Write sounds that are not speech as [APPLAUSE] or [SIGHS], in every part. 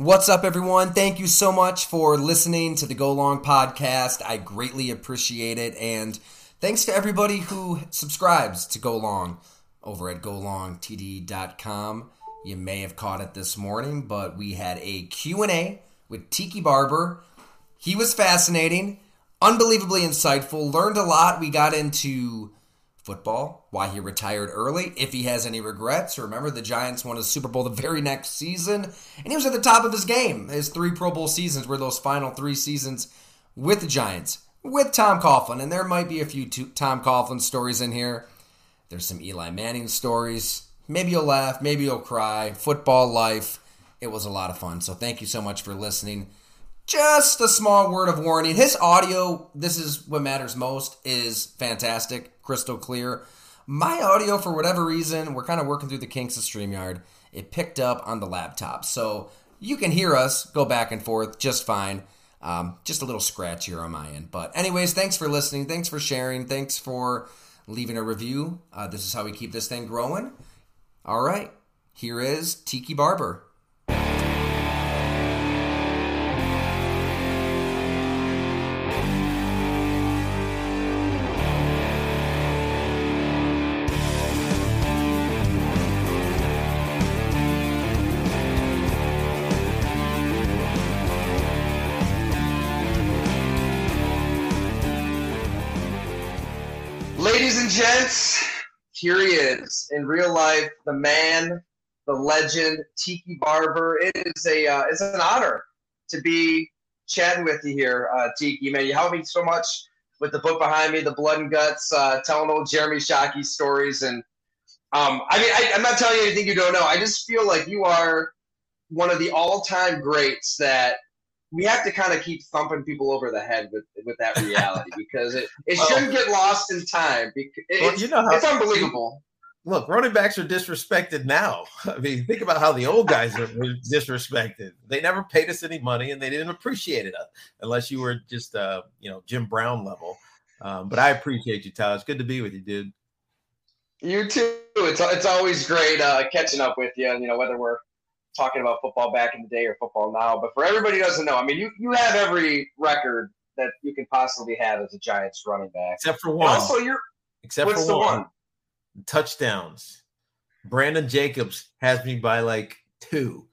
What's up, everyone? Thank you so much for listening to the Go Long podcast. I greatly appreciate it. And thanks to everybody who subscribes to Go Long over at golongtd.com. You may have caught it this morning, but we had a Q&A with Tiki Barber. He was fascinating, unbelievably insightful, learned a lot. We got into football, why he retired early, if he has any regrets. Remember, the Giants won a Super Bowl the very next season, and he was at the top of his game. His three Pro Bowl seasons were those final three seasons with the Giants, with Tom Coughlin, and there might be a few Tom Coughlin stories in here. There's some Eli Manning stories. Maybe you'll laugh, maybe you'll cry. Football life. It was a lot of fun. So thank you so much for listening. Just a small word of warning. His audio, this is what matters most, is fantastic, crystal clear. My audio, for whatever reason, we're kind of working through the kinks of StreamYard. It picked up on the laptop. So you can hear us go back and forth just fine. Um, just a little scratch here on my end. But, anyways, thanks for listening. Thanks for sharing. Thanks for leaving a review. Uh, this is how we keep this thing growing. All right, here is Tiki Barber. Here he is in real life, the man, the legend, Tiki Barber. It is a uh, it's an honor to be chatting with you here, uh, Tiki. Man, you helped me so much with the book behind me, the blood and guts, uh, telling old Jeremy Shockey stories, and um, I mean, I, I'm not telling you anything you don't know. I just feel like you are one of the all-time greats that we have to kind of keep thumping people over the head with with that [LAUGHS] reality because it, it shouldn't get lost in time. Because it's, well, you know how, it's unbelievable. Look, running backs are disrespected now. [LAUGHS] I mean, think about how the old guys are disrespected. They never paid us any money, and they didn't appreciate it unless you were just, uh, you know, Jim Brown level. Um, but I appreciate you, Todd. It's good to be with you, dude. You too. It's it's always great uh, catching up with you. You know, whether we're talking about football back in the day or football now. But for everybody who doesn't know, I mean, you, you have every record that you can possibly have as a Giants running back, except for one. And also, you're except for one. one touchdowns. Brandon Jacobs has me by like two,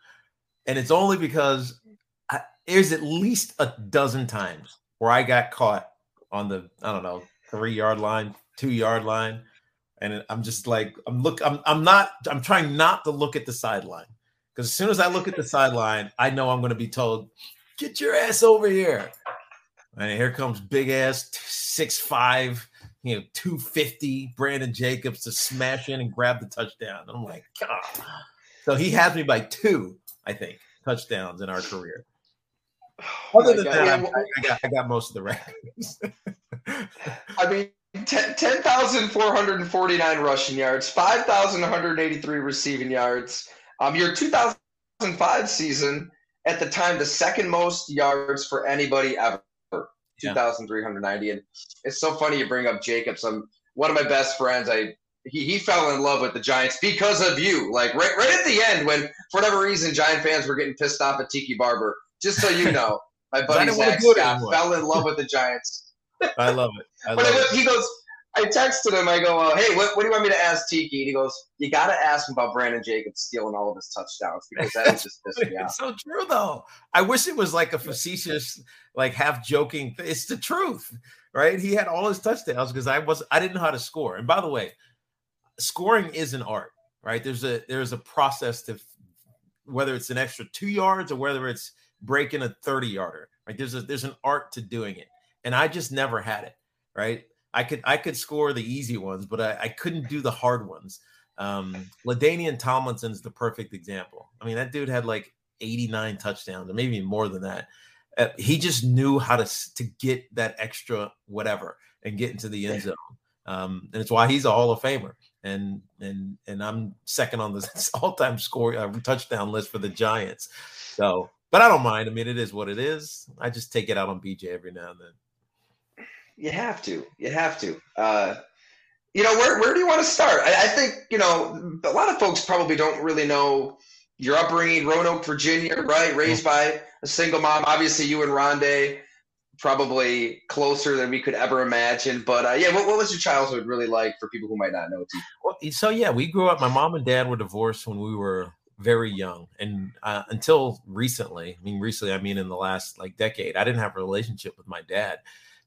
and it's only because I, there's at least a dozen times where I got caught on the I don't know three yard line, two yard line, and I'm just like I'm look I'm I'm not I'm trying not to look at the sideline because as soon as I look at the sideline, I know I'm going to be told, "Get your ass over here!" And here comes big ass six five, you know, two fifty Brandon Jacobs to smash in and grab the touchdown. I'm like, God. So he has me by two, I think, touchdowns in our career. Oh Other than that, I, I, got I got most of the records. [LAUGHS] I mean, 10,449 rushing yards, 5,183 receiving yards, um, your 2005 season, at the time, the second most yards for anybody ever, yeah. 2,390. And it's so funny you bring up Jacobs. I'm one of my best friends. I he, he fell in love with the Giants because of you. Like right right at the end, when for whatever reason Giant fans were getting pissed off at Tiki Barber. Just so you know, my [LAUGHS] buddy Zach Scott fell in love with the Giants. [LAUGHS] I love it. I [LAUGHS] but love it, he goes, I texted him. I go, uh, "Hey, what, what, do you want me to ask Tiki?" And he goes, "You got to ask him about Brandon Jacobs stealing all of his touchdowns because that is just pissed me [LAUGHS] off." It's so true, though. I wish it was like a facetious, like half joking. It's the truth, right? He had all his touchdowns because I was I didn't know how to score. And by the way, scoring is an art, right? There's a there's a process to whether it's an extra two yards or whether it's breaking a thirty yarder. Right? There's a there's an art to doing it, and I just never had it. Right? I could I could score the easy ones, but I, I couldn't do the hard ones. Um, LaDainian Tomlinson's the perfect example. I mean, that dude had like 89 touchdowns, or maybe more than that. Uh, he just knew how to to get that extra whatever and get into the end zone. Um, and it's why he's a Hall of Famer. And and and I'm second on the [LAUGHS] all-time score uh, touchdown list for the Giants. So, but I don't mind. I mean, it is what it is. I just take it out on BJ every now and then. You have to. You have to. Uh, you know, where where do you want to start? I, I, think you know a lot of folks probably don't really know your upbringing, Roanoke, Virginia, right? Raised by a single mom. Obviously, you and Rondé probably closer than we could ever imagine. But uh, yeah, what, what was your childhood really like for people who might not know? Well, so yeah, we grew up. My mom and dad were divorced when we were very young, and uh, until recently, I mean, recently, I mean, in the last like decade, I didn't have a relationship with my dad.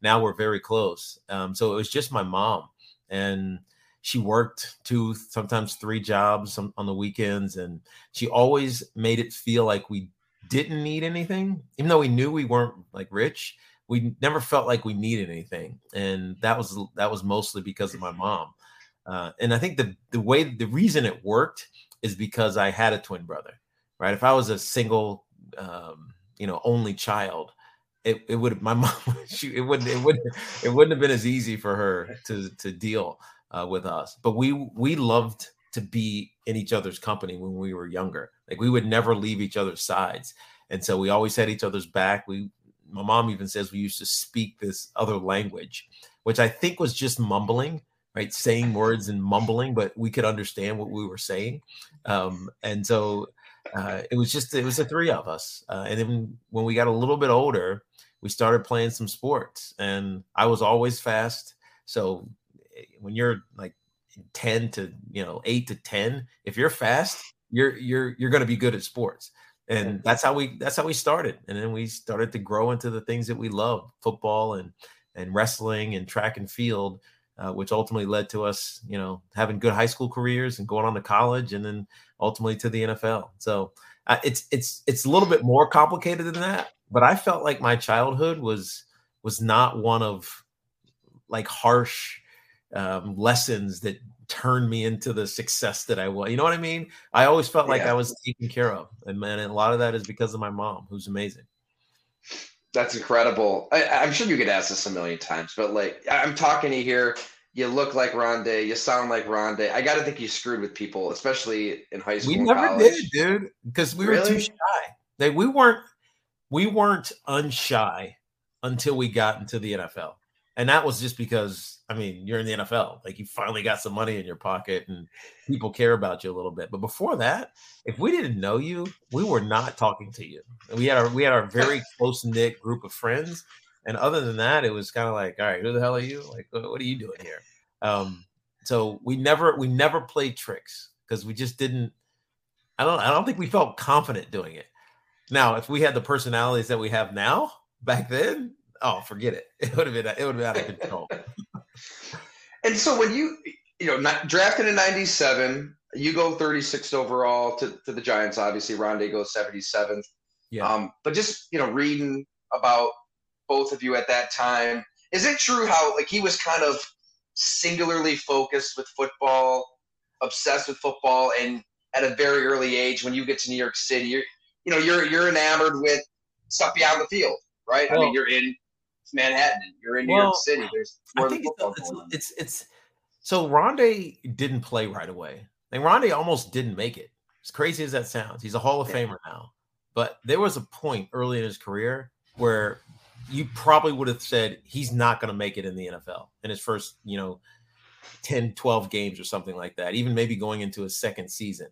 Now we're very close. Um, so it was just my mom, and she worked two, sometimes three jobs on, on the weekends, and she always made it feel like we didn't need anything, even though we knew we weren't like rich we never felt like we needed anything, and that was that was mostly because of my mom. Uh, and I think the the way the reason it worked is because I had a twin brother, right? If I was a single, um, you know, only child, it, it would my [LAUGHS] mom she, it wouldn't it wouldn't it wouldn't have been as easy for her to to deal uh, with us. But we we loved to be in each other's company when we were younger. Like we would never leave each other's sides, and so we always had each other's back. We my mom even says we used to speak this other language, which I think was just mumbling, right? Saying words and mumbling, but we could understand what we were saying. Um, and so uh, it was just, it was the three of us. Uh, and then when we got a little bit older, we started playing some sports and I was always fast. So eh, when you're like 10 to, you know, eight to 10, if you're fast, you're, you're, you're going to be good at sports and that's how we that's how we started and then we started to grow into the things that we love football and and wrestling and track and field uh, which ultimately led to us you know having good high school careers and going on to college and then ultimately to the nfl so uh, it's it's it's a little bit more complicated than that but i felt like my childhood was was not one of like harsh um, lessons that turned me into the success that I was. You know what I mean? I always felt like yeah. I was taken care of, and man, and a lot of that is because of my mom, who's amazing. That's incredible. I, am sure you get asked this a million times, but like I'm talking to you here. You look like Rondé. You sound like Rondé. I got to think you screwed with people, especially in high school. We never college. did, dude, because we really? were too shy. Like we weren't, we weren't unshy until we got into the NFL, and that was just because I mean, you're in the NFL. Like you finally got some money in your pocket and people care about you a little bit. But before that, if we didn't know you, we were not talking to you. We had our we had our very [LAUGHS] close knit group of friends. And other than that, it was kind of like, all right, who the hell are you? Like, what are you doing here? Um, so we never we never played tricks because we just didn't. I don't I don't think we felt confident doing it. Now, if we had the personalities that we have now back then, oh, forget it. [LAUGHS] It would have been it would have been out of control. [LAUGHS] And so when you you know not, drafted in '97, you go 36th overall to, to the Giants. Obviously, Rondé goes 77th. Yeah. Um, but just you know, reading about both of you at that time, is it true how like he was kind of singularly focused with football, obsessed with football, and at a very early age, when you get to New York City, you're you know you're you're enamored with stuff beyond the field, right? Well, I mean, you're in Manhattan. You're in New well, York City. There's more than football it's, it's, it's, it's so Rondé didn't play right away. And Rondé almost didn't make it. As crazy as that sounds, he's a Hall of yeah. Famer now. But there was a point early in his career where you probably would have said he's not going to make it in the NFL in his first, you know, 10, 12 games or something like that, even maybe going into his second season.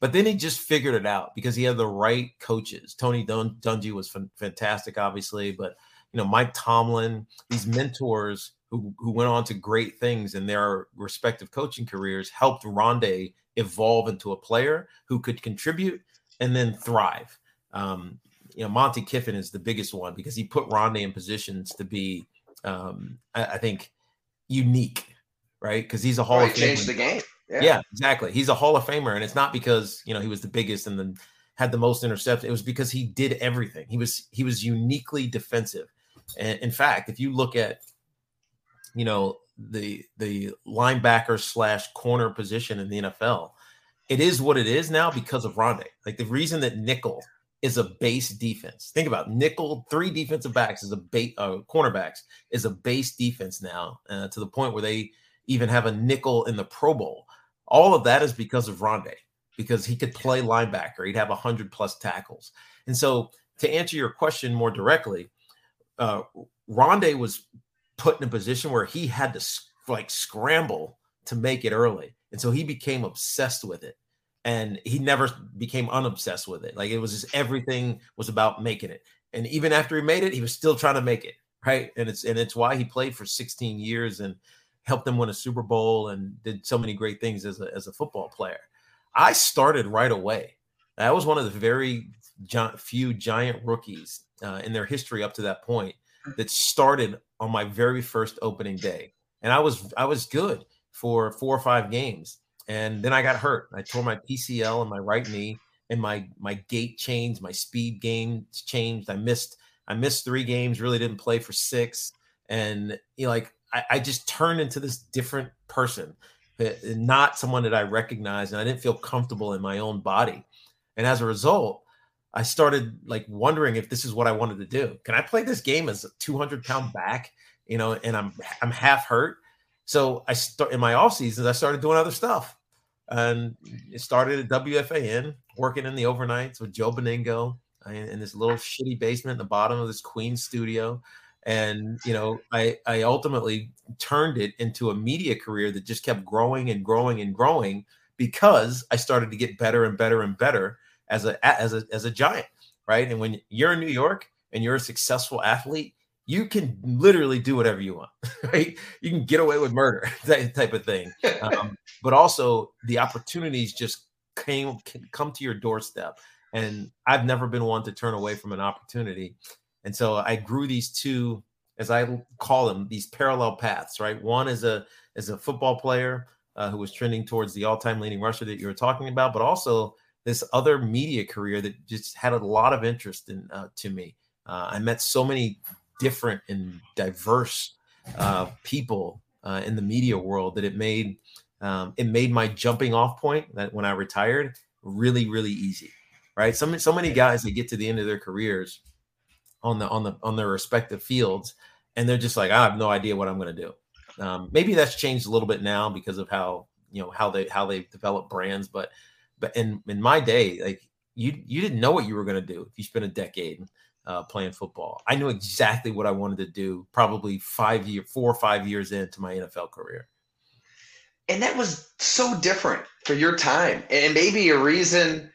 But then he just figured it out because he had the right coaches. Tony Dun- Dungy was f- fantastic, obviously, but you know, Mike Tomlin, these mentors who, who went on to great things in their respective coaching careers helped Rondé evolve into a player who could contribute and then thrive. Um, you know, Monte Kiffin is the biggest one because he put Rondé in positions to be, um, I, I think, unique, right? Because he's a Hall right, of Famer. Changed the game. Yeah. yeah, exactly. He's a Hall of Famer, and it's not because you know he was the biggest and then had the most interceptions. It was because he did everything. He was he was uniquely defensive. And in fact, if you look at, you know, the the linebacker slash corner position in the NFL, it is what it is now because of Rondé. Like the reason that nickel is a base defense. Think about nickel, three defensive backs is a base, uh, cornerbacks is a base defense now uh, to the point where they even have a nickel in the Pro Bowl. All of that is because of Rondé, because he could play linebacker. He'd have 100 plus tackles. And so, to answer your question more directly, uh, Rondé was put in a position where he had to like scramble to make it early, and so he became obsessed with it. and he never became unobsessed with it. Like it was just everything was about making it. And even after he made it, he was still trying to make it, right? And it's and it's why he played for 16 years and helped them win a Super Bowl and did so many great things as a as a football player. I started right away. I was one of the very few giant rookies uh, in their history up to that point that started on my very first opening day, and I was I was good for four or five games, and then I got hurt. I tore my PCL in my right knee, and my my gait changed, my speed game changed. I missed I missed three games. Really didn't play for six, and you know, like I, I just turned into this different person, eh, not someone that I recognized, and I didn't feel comfortable in my own body, and as a result. I started like wondering if this is what I wanted to do. Can I play this game as a 200 pound [SIGHS] back, you know, and I'm I'm half hurt. So I start in my off seasons, I started doing other stuff. And it started at WFAN, working in the overnights with Joe Benigno uh, in, in this little ah. shitty basement in the bottom of this Queen studio. And you know, I I ultimately turned it into a media career that just kept growing and growing and growing because I started to get better and better and better as a as a as a giant, right? And when you're in New York and you're a successful athlete, you can literally do whatever you want, [LAUGHS] right? You can get away with murder, [LAUGHS] that type of thing. Um, [LAUGHS] but also the opportunities just came come to your doorstep, and I've never been one to turn away from an opportunity. And so I grew these two, as I call them, these parallel paths, right? One is a as a football player uh, who was trending towards the all-time leading rusher that you were talking about, but also this other media career that just had a lot of interest in uh, to me. Uh, I met so many different and diverse uh, people uh, in the media world that it made um, it made my jumping off point that when I retired really really easy. Right, so so many guys that get to the end of their careers on the on the on their respective fields, and they're just like, I have no idea what I'm going to do. Um, maybe that's changed a little bit now because of how you know how they how they develop brands, but but in in my day, like you you didn't know what you were going to do if you spent a decade uh, playing football. I knew exactly what I wanted to do. Probably five year, four or five years into my NFL career. And that was so different for your time, and maybe a reason,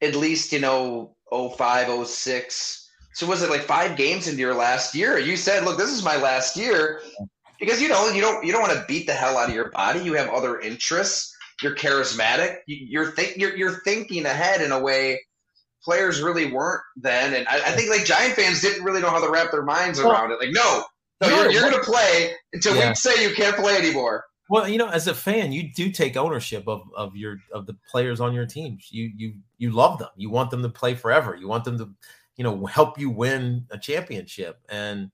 at least you know, 05, 06. So was it like five games into your last year? You said, "Look, this is my last year," because you know you don't you don't want to beat the hell out of your body. You have other interests. You're charismatic. You're think you're, you're thinking ahead in a way players really weren't then. And I, I, think like Giant fans didn't really know how to wrap their minds around it. Like, no, no, you're, you're going to play until yeah. we say you can't play anymore. Well, you know, as a fan, you do take ownership of, of your of the players on your teams. You you you love them. You want them to play forever. You want them to, you know, help you win a championship. And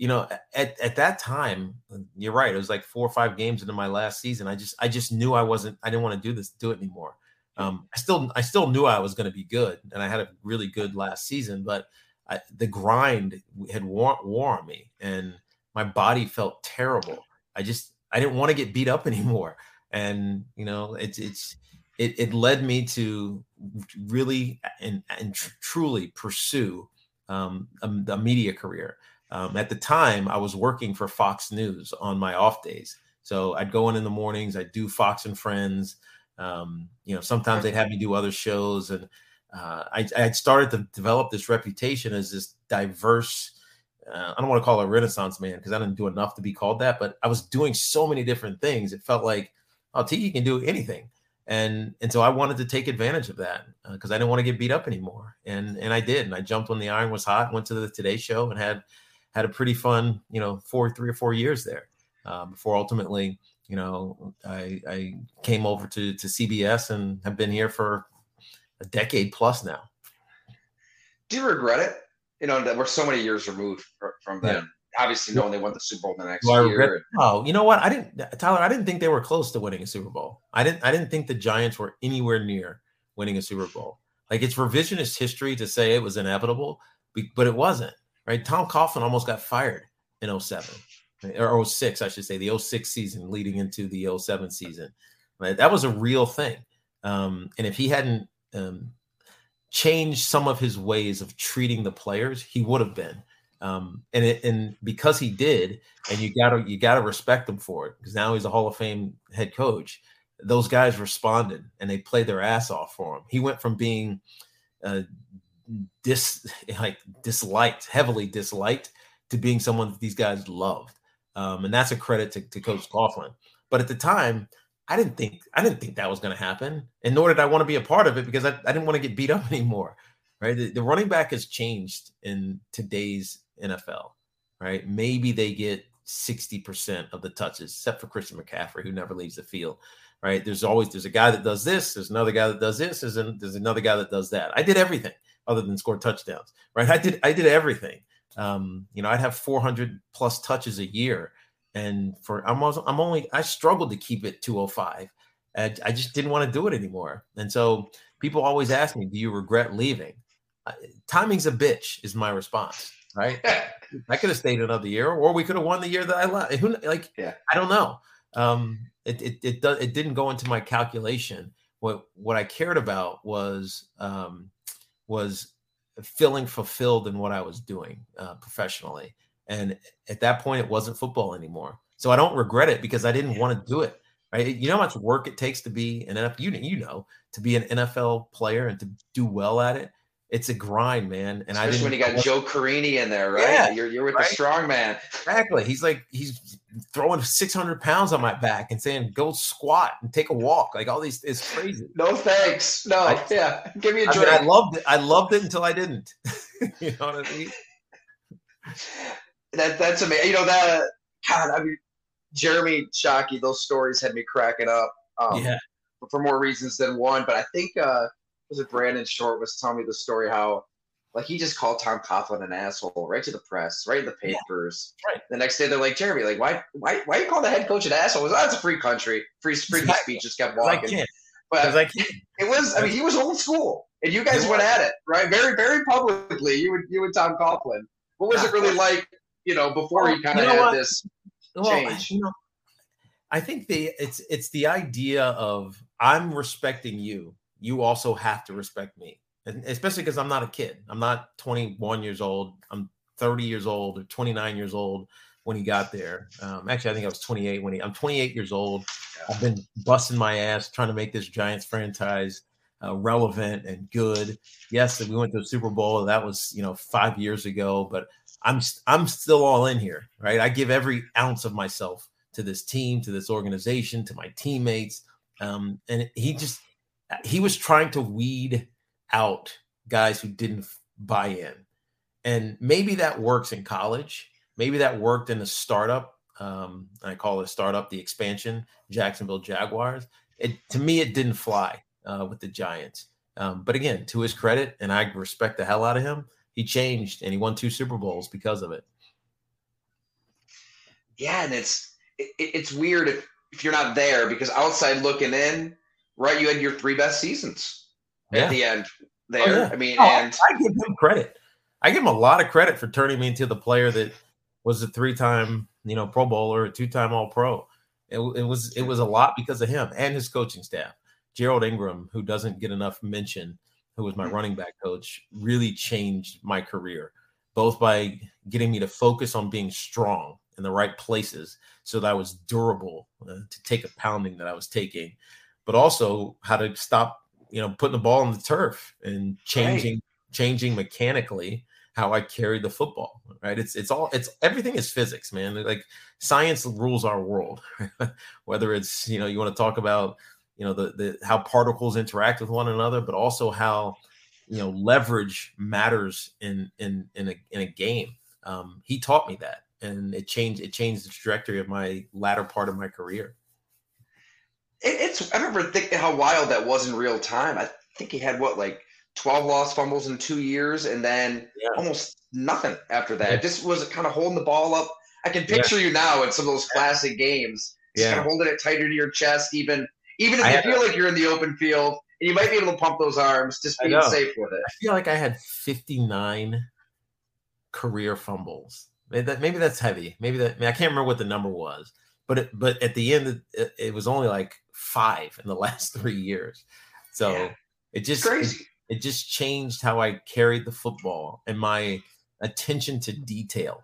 you know, at, at that time, you're right. It was like four or five games into my last season. I just I just knew I wasn't. I didn't want to do this, do it anymore. Um, I still I still knew I was going to be good, and I had a really good last season. But I, the grind had wore, wore on me, and my body felt terrible. I just I didn't want to get beat up [LAUGHS] anymore, and you know it's it's it, it led me to really and and tr- truly pursue um, a, a, media career. Um, at the time, I was working for Fox News on my off days, so I'd go in in the mornings. I'd do Fox and Friends. Um, you know, sometimes they'd have me do other shows, and uh, I, I started to develop this reputation as this diverse. Uh, I don't want to call it a Renaissance man because I didn't do enough to be called that, but I was doing so many different things. It felt like, oh, Tiki can do anything, and and so I wanted to take advantage of that because uh, I didn't want to get beat up anymore, and and I did, and I jumped when the iron was hot, went to the Today Show, and had had a pretty fun, you know, four three or four years there uh, before ultimately you know, I, I came over to, to CBS and have been here for a decade plus now. Do you regret it? You know, that we're so many years removed from them. Yeah. Obviously, knowing they won the Super Bowl the next well, year. Oh, you know what? I didn't, Tyler. I didn't think they were close to winning a Super Bowl. I didn't. I didn't think the Giants were anywhere near winning a Super Bowl. Like it's revisionist history to say it was inevitable, but it wasn't. Right? Tom Coughlin almost got fired in 07 or 06, I should say, the 06 season leading into the 07 season. Right? That was a real thing. Um, and if he hadn't um, changed some of his ways of treating the players, he would have been. Um, and it, and because he did, and you gotta you gotta respect him for it because now he's a Hall of Fame head coach. those guys responded and they played their ass off for him. He went from being uh, dis like disliked, heavily disliked, to being someone that these guys loved, um, and that's a credit to, to Coach Coughlin. But at the time, I didn't think I didn't think that was going to happen, and nor did I want to be a part of it because I, I didn't want to get beat up [LAUGHS] anymore. Right, the, the running back has changed in today's NFL. Right, maybe they get 60% of the touches, except for Christian McCaffrey, who never leaves the field. Right. There's always there's a guy that does this, there's another guy that does this, there's, an, there's another guy that does that. I did everything other than score touchdowns. Right. I did I did everything. Um, you know, I'd have 400 plus touches a year. And for I'm also, I'm only I struggled to keep it 205. I, I just didn't want to do it anymore. And so people always ask me, do you regret leaving? Uh, timing's a bitch, is my response right? [LAUGHS] I could have stayed another year, or we could have won the year that I left. Who like? Yeah. I don't know. Um, it it it, does, it didn't go into my calculation. What what I cared about was um, was feeling fulfilled in what I was doing uh, professionally, and at that point, it wasn't football anymore. So I don't regret it because I didn't yeah. want to do it. Right? You know how much work it takes to be an NFL. You you know to be an NFL player and to do well at it it's a grind, man. And Especially I when you got Joe Carini in there, right? Yeah, you're you're with right? the strong man. Exactly. He's like he's throwing 600 pounds on my back and saying go squat and take a walk. Like all these is crazy. No thanks. No. I, yeah. Give me a drink. I, mean, I loved it. I loved it until I didn't. [LAUGHS] you know what I mean? That that's amazing. You know that God. I mean, Jeremy Shockey. Those stories had me cracking up. Um, yeah. For more reasons than one, but I think. uh was it Brandon Short was telling me the story how like he just called Tom Coughlin an asshole right to the press, right in the papers. Yeah, right. The next day they're like, Jeremy, like why why why you call the head coach an asshole? Was that's a free country, free free exactly. speech just kept walking. But can't. it was I mean he was old school, and you guys went at it right very very publicly. You would you and Tom Coughlin. What was it really like? You know before well, he kind of had what? this well, change. You know, I think the it's it's the idea of I'm respecting you you also have to respect me, and especially because I'm not a kid. I'm not 21 years old. I'm 30 years old or 29 years old when he got there. Um, actually, I think I was 28 when he. I'm 28 years old. I've been busting my ass trying to make this Giants franchise uh, relevant and good. Yes, we went to the Super Bowl. That was you know five years ago, but I'm I'm still all in here, right? I give every ounce of myself to this team, to this organization, to my teammates, um, and he just he was trying to weed out guys who didn't buy in. And maybe that works in college. Maybe that worked in a startup. Um, I call it a startup, the expansion, Jacksonville Jaguars. It, to me, it didn't fly uh, with the Giants. Um, but again, to his credit, and I respect the hell out of him, he changed and he won two Super Bowls because of it. Yeah, and it's it, it's weird if, if you're not there because outside looking in, right? You had your three best seasons yeah. at the end there. Oh, yeah. I mean, oh, and I give him credit. I give him a lot of credit for turning me into the player that was a three-time, you know, Pro Bowler, a two-time All-Pro. It, it was it was a lot because of him and his coaching staff. Jerald Ingram, who doesn't get enough mention, who was my mm-hmm. running back coach, really changed my career, both by getting me to focus on being strong in the right places so that I was durable uh, to take a pounding that I was taking, but also how to stop, you know, putting the ball on the turf and changing right. changing mechanically how I carry the football. Right? It's it's all it's everything is physics, man. Like science rules our world. [LAUGHS] Whether it's you know you want to talk about you know the the how particles interact with one another, but also how you know leverage matters in in in a in a game. Um, he taught me that, and it changed it changed the trajectory of my latter part of my career it's I remember thinking how wild that was in real time. I think he had what like 12 lost fumbles in two years and then yeah. almost nothing after that. Yeah. Just was kind of holding the ball up. I can picture yeah. you now in some of those classic games, just yeah. kind of holding it tighter to your chest, even even if I you feel like you're in the open field and you might be able to pump those arms, just being safe with it. I feel like I had 59 career fumbles. Maybe, that, maybe that's heavy. Maybe that I, mean, I can't remember what the number was, but it, but at the end, it, it was only like five in the [LAUGHS] last three years. So yeah. it just it, it just changed how I carried the football and my attention to detail.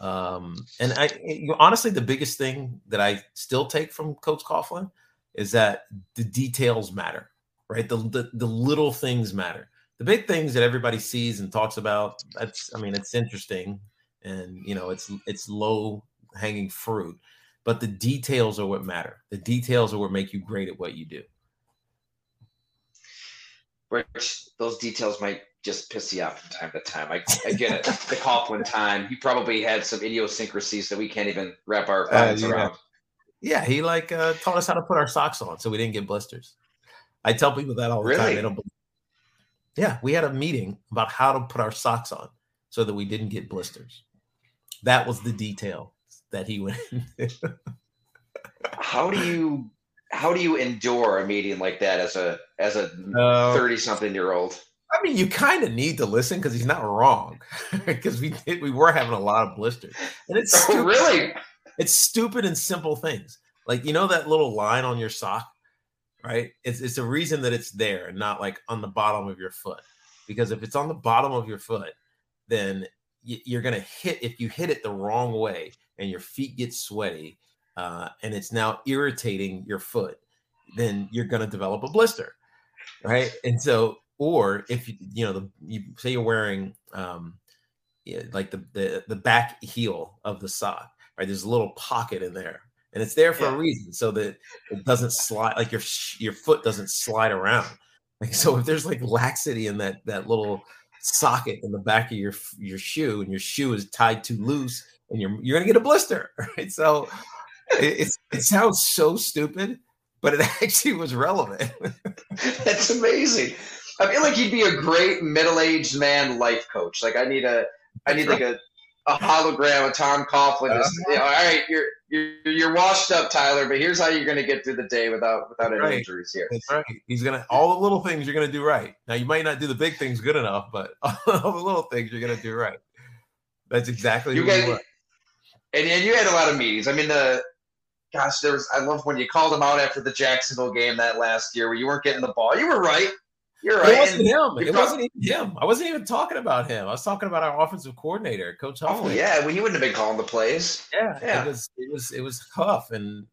Um, and I you know, honestly, the biggest thing that I still take from Coach Coughlin is that the details matter, right? The, the the little things matter. The big things that everybody sees and talks about, that's I mean, it's interesting and you know, it's it's low hanging fruit, but the details are what matter. The details are what make you great at what you do. Which those details might just piss you off from time to time. I, I get it. the Coughlin time, he probably had some idiosyncrasies that we can't even wrap our minds uh, yeah. around. Yeah, he like uh, taught us how to put our socks on so we didn't get blisters. I tell people that all the really? time. They don't believe. Yeah, we had a meeting about how to put our socks on so that we didn't get blisters. That was the detail that he went. how do you how do you endure a meeting like that as a as a thirty uh, something year old? I mean, you kind of need to listen because he's not wrong. [LAUGHS] Because we did, we were having a lot of blisters, and it's oh, really it's stupid and simple things. Like you know that little line on your sock, right? It's it's a reason that it's there and not like on the bottom of your foot. Because if it's on the bottom of your foot, then you're gonna hit if you hit it the wrong way and your feet get sweaty uh, and it's now irritating your foot, then you're gonna develop a blister, right? And so, or if you you know the you say you're wearing um, yeah, like the, the the back heel of the sock right? There's a little pocket in there, and it's there for yeah. a reason, so that it doesn't slide, like your your foot doesn't slide around. Like so, if there's like laxity in that that little socket in the back of your your shoe, and your shoe is tied too loose, and you're you're gonna get a blister, [LAUGHS] right? So it, it sounds so stupid, but it [LAUGHS] actually was relevant. [LAUGHS] That's amazing. I feel like you'd be a great middle-aged man life coach. Like I need a I need like a a hologram of Tom Coughlin. uh-huh. you know, all right, you're, you're you're washed up, Tyler, but here's how you're going to get through the day without without any right. injuries here. That's right. He's gonna all the little things you're going to do right. Now you might not do the big things good enough, but [LAUGHS] all the little things you're going to do right. That's exactly you guys. And, and you had a lot of meetings. I mean, the gosh, there was. I love when you called him out after the Jacksonville game that last year, where you weren't getting the ball. You were right. You're right. It wasn't him. It wasn't even him. I wasn't even talking about him. I was talking about our offensive coordinator, Coach Huff. Oh yeah, well, he wouldn't have been calling the plays. Yeah, yeah. It was it was it was tough, and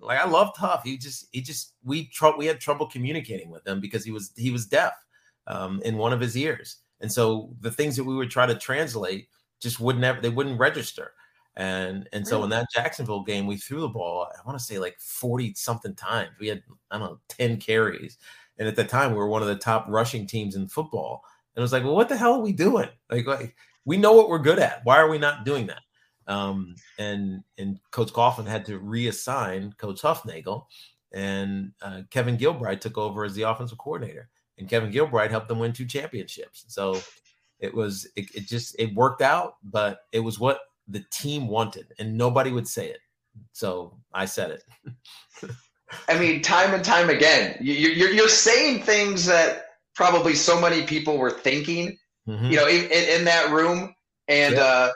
like I love Huff. He just he just we tr- we had trouble communicating with him because he was he was deaf um, in one of his ears, and so the things that we would try to translate just wouldn't ever they wouldn't register. And and so in that Jacksonville game, we threw the ball. I want to say like forty something times. We had I don't know ten carries and at the time, we were one of the top rushing teams in football. And it was like, well, what the hell are we doing? Like, like we know what we're good at. Why are we not doing that? Um, and and Coach Coughlin had to reassign Coach Hufnagel, and uh, Kevin Gilbride took over as the offensive coordinator. And Kevin Gilbride helped them win two championships. So it was it, it just it worked out, but it was what the team wanted, and nobody would say it. So I said it. [LAUGHS] I mean, time and time again, you, are you're saying things that probably so many people were thinking, mm-hmm. you know, in, in, that room, and yeah. uh,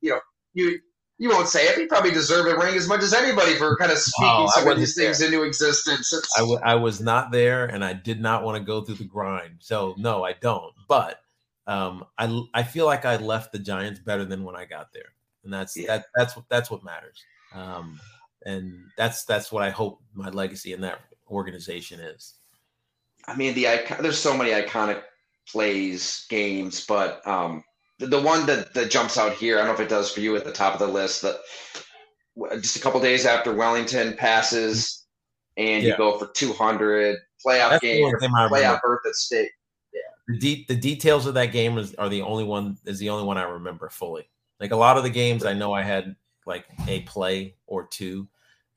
you know, you you won't say it. You probably deserve a ring as much as anybody for kind of speaking oh, some of these things there. into existence. I, w- I was not there, and I did not want to go through the grind. So no, I don't. But um, I I feel like I left the Giants better than when I got there, and that's yeah. that that's what that's what matters. Um, and that's that's what I hope my legacy in that organization is. I mean, the there's so many iconic plays, games, but um, the, the one that, that jumps out here, I don't know if it does for you at the top of the list. That just a couple days after Wellington passes, and yeah. you go for 200 playoff that's game, playoff berth at stake. Yeah. The, de- the details of that game is, are the only one is the only one I remember fully. Like a lot of the games, I know I had like a play or two,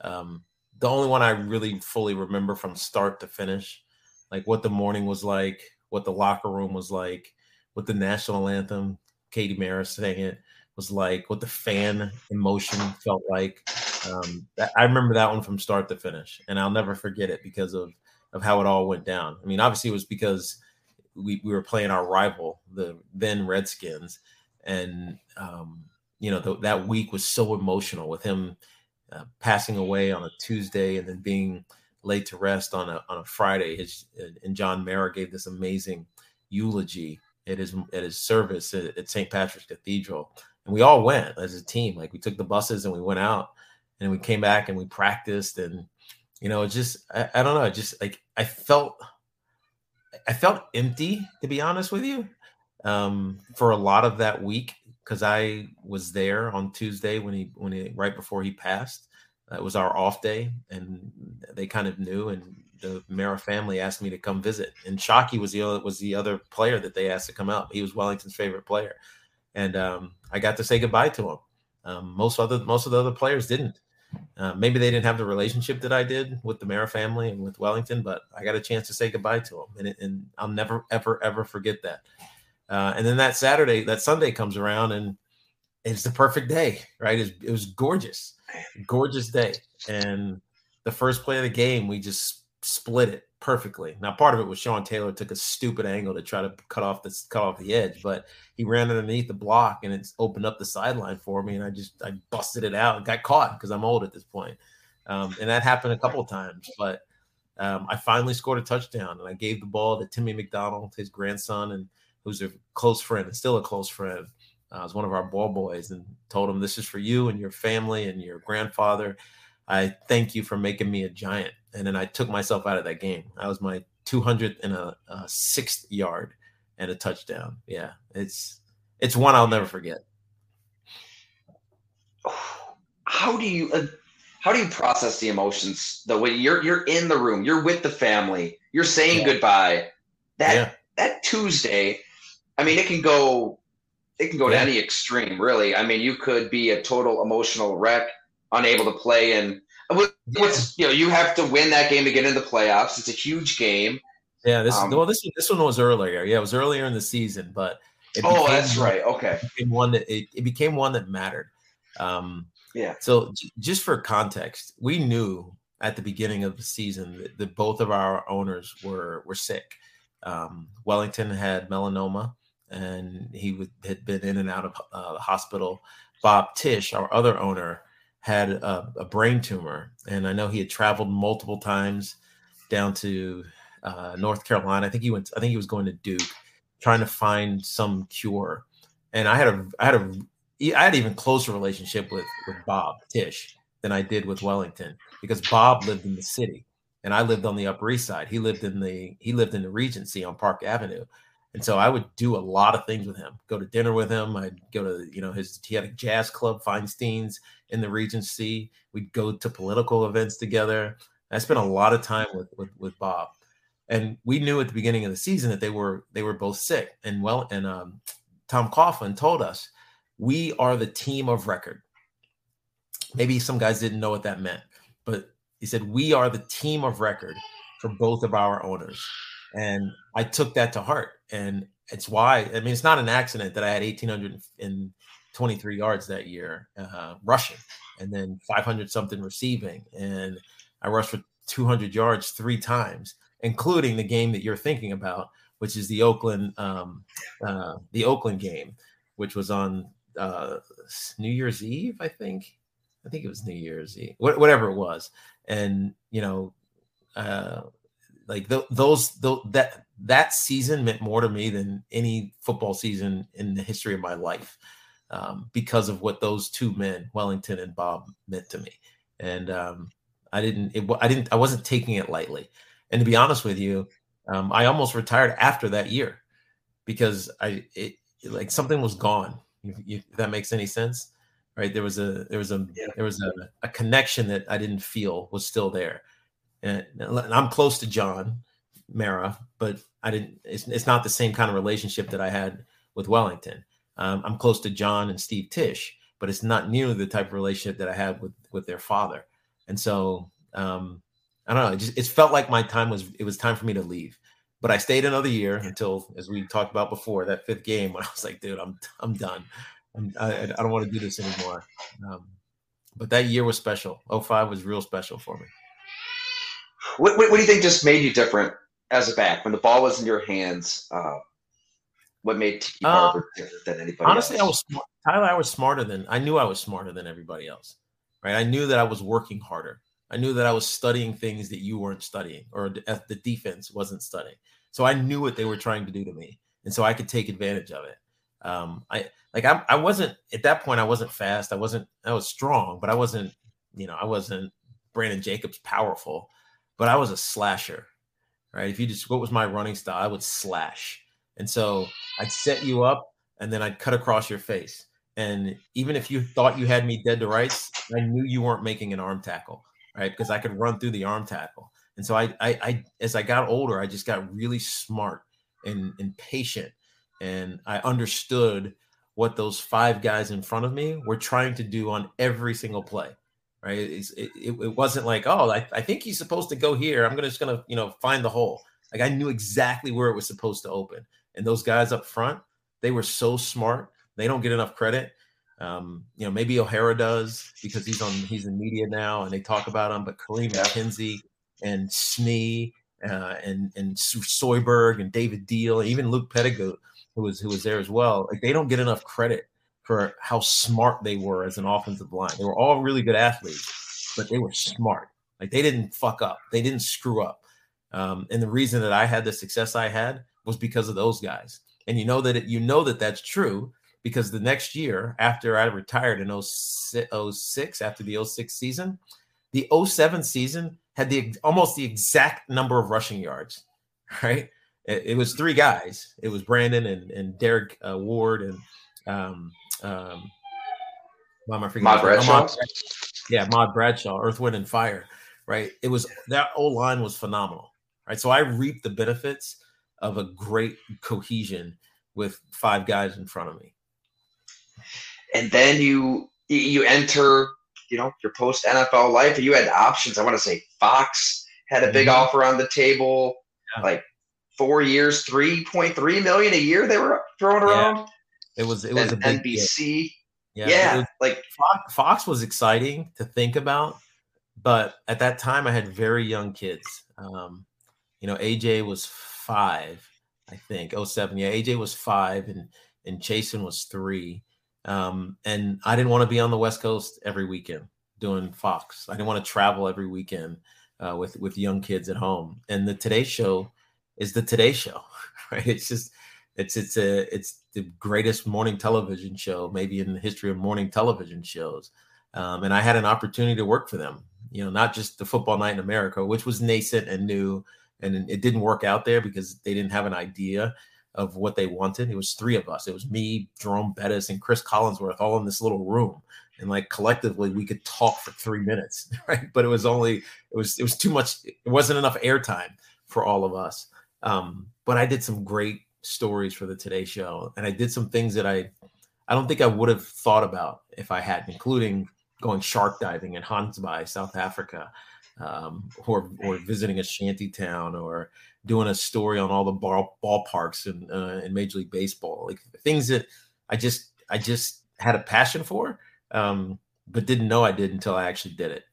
um, the only one I really fully remember from start to finish, like what the morning was like, what the locker room was like, what the national anthem, Katie Mara sang it, was like, what the fan emotion felt like. Um, I remember that one from start to finish, and I'll never forget it because of of how it all went down. I mean, obviously, it was because we, we were playing our rival, the then Redskins, and um, you know the, that week was so emotional with him uh, passing away on a Tuesday and then being laid to rest on a on a Friday. His and John Mara gave this amazing eulogy at his at his service at, at St. Patrick's Cathedral, and we all went as a team. Like we took the buses and we went out, and we came back and we practiced and you know, just I, I don't know, just like I felt I felt empty to be honest with you um, for a lot of that week because I was there on Tuesday when he when he right before he passed. It was our off day, and they kind of knew. And the Mara family asked me to come visit. And Shockey was the other was the other player that they asked to come out. He was Wellington's favorite player, and um, I got to say goodbye to him. Um, most other most of the other players didn't. Uh, maybe they didn't have the relationship that I did with the Mara family and with Wellington, but I got a chance to say goodbye to him, and, it, and I'll never, ever, ever forget that. Uh, and then that Saturday, that Sunday comes around, and it's the perfect day, right? It was, it was gorgeous, gorgeous day, and the first play of the game, we just split it perfectly. Now, part of it was Sean Taylor took a stupid angle to try to cut off the cut off the edge, but he ran underneath the block and it's opened up the sideline for me, and I just I busted it out and got caught because I'm old at this point. Um, and that happened a couple times, but um, I finally scored a touchdown, and I gave the ball to Timmy McDonnell, his grandson, and who's a close friend and still a close friend. Uh, was one of our ball boys, and told him, "This is for you and your family and your grandfather." I thank you for making me a giant. And then I took myself out of that game. That was my 200th and a, a sixth yard and a touchdown. Yeah, it's it's one I'll never forget. [SIGHS] How do you uh, how do you process the emotions the way you're you're in the room, you're with the family, you're saying yeah. goodbye. That yeah. that Tuesday, I mean, it can go it can go yeah. to any extreme, really. I mean, you could be a total emotional wreck unable to play. And what's you know you have to win that game to get into the playoffs. It's a huge game. Yeah, this um, well this this one was earlier. Yeah, it was earlier in the season, but oh, that's one, right. Okay, it one that it, it became one that mattered. Um, yeah. So j- just for context, we knew at the beginning of the season that, that both of our owners were were sick. Um, Wellington had melanoma, and he had been in and out of uh, the hospital. Bob Tisch, our other owner, had a, a, brain tumor, and I know he had traveled multiple times down to uh, North Carolina. I think he went. I think he was going to Duke, trying to find some cure. And I had a, I had a, I had even closer relationship with with Bob Tisch than I did with Wellington because Bob lived in the city and I lived on the Upper East Side. He lived in the he lived in the Regency on Park Avenue. And so I would do a lot of things with him. Go to dinner with him. I'd go to, you know, his he had a jazz club, Feinstein's in the Regency. We'd go to political events together. I spent a lot of time with with, with Bob. And we knew at the beginning of the season that they were they were both sick. And well, and um, Tom Coughlin told us, we are the team of record. Maybe some guys didn't know what that meant, but he said, we are the team of record for both of our owners. And I took that to heart. And it's why, I mean, it's not an accident that I had 1,823 yards that year uh, rushing and then 500 something receiving. And I rushed for 200 yards three times, including the game that you're thinking about, which is the Oakland, um, uh, the Oakland game, which was on uh, New Year's Eve, I think. I think it was New Year's Eve, whatever it was. And, you know, uh, like the, those the, that that season meant more to me than any football season in the history of my life um, because of what those two men, Wellington and Bob, meant to me. And um, I didn't, it, I didn't, I wasn't taking it lightly. And to be honest with you, um, I almost retired after that year because I, it, like something was gone. If, if, that makes any sense, right? There was a, there was a, yeah. there was a, a connection that I didn't feel was still there and, I'm close to John Mara, but I didn't. It's, it's not the same kind of relationship that I had with Wellington. Um, I'm close to John and Steve Tisch, but it's not nearly the type of relationship that I had with with their father. And so um, I don't know. It just it felt like my time was it was time for me to leave. But I stayed another year until, as we talked about before, that fifth game [LAUGHS] when I was like, dude, I'm I'm done. I'm, I, I don't want to do this anymore. Um, but that year was special. 05 was real special for me. What, what, what, do you think just made you different as a back when the ball was in your hands? Uh, what made Tiki uh, Barber different than anybody honestly, else? I was smart. Tyler. I was smarter than I knew. I was smarter than everybody else. Right? I knew that I was working harder. I knew that I was studying things that you weren't studying, or the defense wasn't studying. So I knew what they were trying to do to me, and so I could take advantage of it. Um, I like I, I wasn't at that point. I wasn't fast. I wasn't. I was strong, but I wasn't. You know, I wasn't Brandon Jacobs powerful, but I was a slasher, right? If you just what was my running style, I would slash, and so I'd set you up and then I'd cut across your face. And even if you thought you had me dead to rights, I knew you weren't making an arm tackle, right? Because I could run through the arm tackle. And so I, I, I, as I got older, I just got really smart and, and patient, and I understood what those five guys in front of me were trying to do on every single play. Right? It, it, it wasn't like, oh, I, I think he's supposed to go here. I'm gonna just gonna you know find the hole. Like I knew exactly where it was supposed to open. And those guys up front, they were so smart. They don't get enough credit. Um, you know, maybe O'Hara does because he's on he's in media now and they talk about him. But Kareem yeah. McKenzie and Snee uh, and and Seubert and David Diehl, and even Luke Petitgout, who was who was there as well. Like they don't get enough credit for how smart they were as an offensive line. They were all really good athletes, but they were smart. Like they didn't fuck up. They didn't screw up. Um, and the reason that I had the success I had was because of those guys. And you know that it, you know that that's true because the next year after I retired in 06 after the 06 season, the 07 season had the almost the exact number of rushing yards, [LAUGHS] right? It, it was three guys. It was Brandon and, and Derrick uh, Ward and um, um, why am I forgetting? Mod Bradshaw. Mod, yeah, Mod Bradshaw, Earth, Wind, and Fire. Right. It was that old line was phenomenal. Right. So I reaped the benefits of a great cohesion with five guys in front of me. And then you you enter you know your post NFL life, and you had options. I want to say Fox had a big mm-hmm. offer on the table, yeah. like four years, three point three million a year. They were throwing around. Yeah. It was it was and a NBC. Yeah, yeah was, like Fox, Fox was exciting to think about, but at that time I had very young kids. Um, you know, AJ was five, I think. Oh seven, yeah. AJ was five, and and Chason was three. Um, and I didn't want to be on the West Coast every weekend doing Fox. I didn't want to travel every weekend uh, with with young kids at home. And the Today Show is the Today Show, [LAUGHS] right? It's just it's it's a it's the greatest morning television show maybe in the history of morning television shows. Um, and I had an opportunity to work for them. You know, not just the Football Night in America, which was nascent and new, and it didn't work out there because they didn't have an idea of what they wanted. It was three of us. It was me, Jerome Bettis, and Chris Collinsworth all in this little room. And like collectively, we could talk for three minutes, [LAUGHS] right? But it was only it was it was too much. It wasn't enough airtime for all of us. Um, but I did some great stories for the Today Show, and I did some things that I I don't think I would have thought about if I hadn't, including going shark diving in Gansbaai, South Africa, um, or or visiting a shanty town, or doing a story on all the ball, ballparks in, uh, in Major League Baseball, like things that I just I just had a passion for, um, but didn't know I did until I actually did it.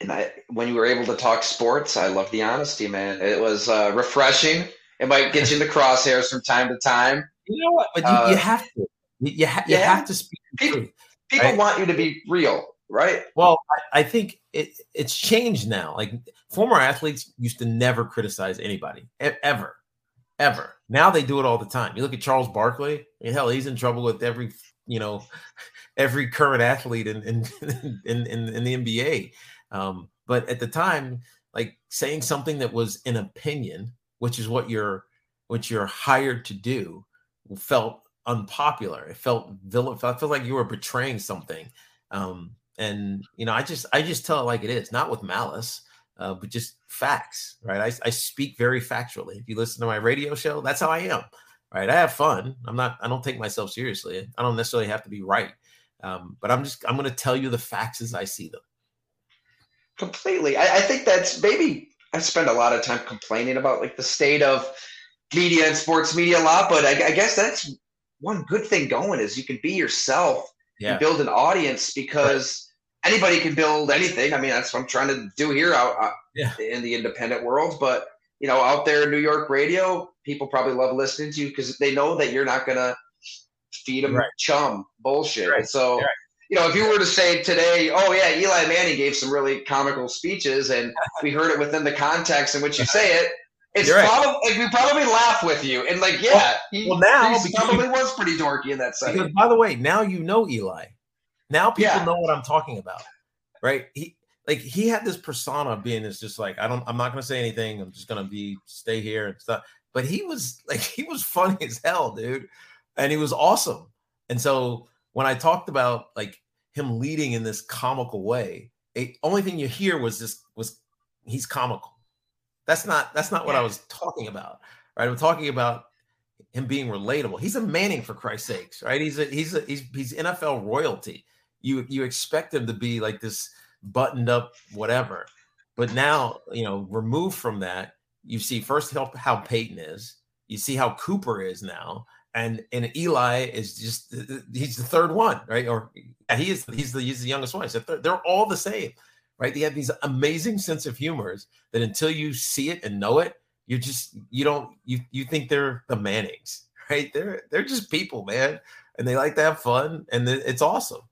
And I, when you were able to talk sports, I love the honesty, man. It was uh, refreshing. It might get you in the crosshairs from time to time. You know what? But you, uh, you have to. You, ha- you yeah. have to speak. People, people right? want you to be real right? Well, I, I, think it it's changed now. Like former athletes used to never criticize anybody ever, ever. Now they do it all the time. You look at Charles Barkley. I mean, hell, he's in trouble with every you know [LAUGHS] every current athlete in in [LAUGHS] in, in, in the NBA. Um, but at the time, like saying something that was an opinion, which is what you're what you're hired to do, felt unpopular. It felt villain. I felt like you were betraying something. Um, and you know i just i just tell it like it is not with malice uh, but just facts right? I, I speak very factually. If you listen to my radio show that's how i am right? I have fun. I'm not i don't take myself seriously. I don't necessarily have to be right. Um, but i'm just i'm going to tell you the facts as i see them. Completely. I, I think that's maybe i spend a lot of time complaining about like the state of media and sports media a lot but I, I guess that's one good thing going is you can be yourself yeah. build an audience because right. anybody can build anything. I mean, that's what I'm trying to do here out, out yeah. in the independent world. But you know, out there in New York radio, people probably love listening to you because they know that you're not gonna feed them right. chum bullshit. Right. So. You know, if you were to say today, "Oh yeah, Eli Manning gave some really comical speeches," and we heard it within the context in which you say it, it's You're probably like we probably laugh with you and like yeah, well, he, well now he probably was pretty dorky in that segment. by the way, now you know Eli. Now people yeah. know what I'm talking about, right? He like he had this persona being this just like I don't I'm not gonna say anything. I'm just gonna be stay here and stuff. But he was like he was [LAUGHS] funny as hell, dude, and he was awesome. And so when I talked about like him leading in this comical way, the only thing you hear was this was he's comical. That's not that's not what I was talking about, right? I'm talking about him being relatable. He's a Manning for Christ's sakes, right? He's a he's a he's he's NFL royalty. You you expect him to be like this buttoned up whatever, but now you know removed from that, you see first how, how Peyton is, you see how Cooper is now, and and Eli is just he's the third one, right? Or he is he's the he's the youngest one. So they're all the same, right? They have these amazing sense of humors that until you see it and know it, you just you don't you you think they're the Mannings, [LAUGHS] right? They're they're just people, man, and they like to have fun, and it's awesome.